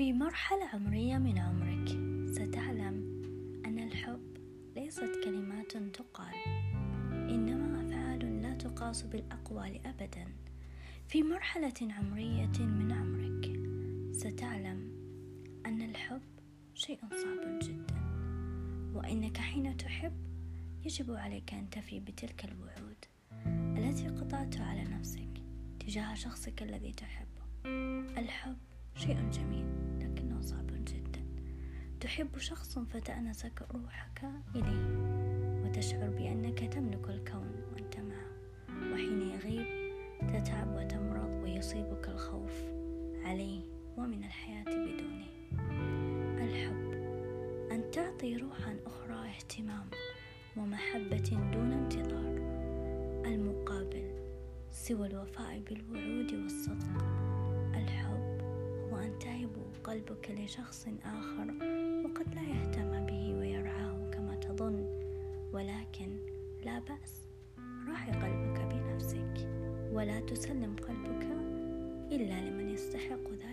مرحلة عمرية من عمرك ستعلم أن الحب ليست كلمات تقال إنما أفعال لا تقاس بالأقوال أبدا. في مرحلة عمرية من عمرك ستعلم أن الحب شيء صعب جدا وإنك حين تحب يجب عليك أن تفي بتلك الوعود التي قطعتها على نفسك تجاه شخصك الذي تحبه. الحب شيء جميل لكنه صعب جدا. تحب شخص فتأنسك روحك إليه وتشعر بأنك تملك الكون وأنت معه. وحين يغيب تتعب وتمرض ويصيبك الخوف عليه ومن الحياة بدونه. الحب أن تعطي روحا أخرى اهتمام ومحبة دون انتظار. المقابل سوى الوفاء بالوعود تهب قلبك لشخص آخر وقد لا يهتم به ويرعاه كما تظن ولكن لا بأس. راعي قلبك بنفسك ولا تسلم قلبك إلا لمن يستحق ذلك.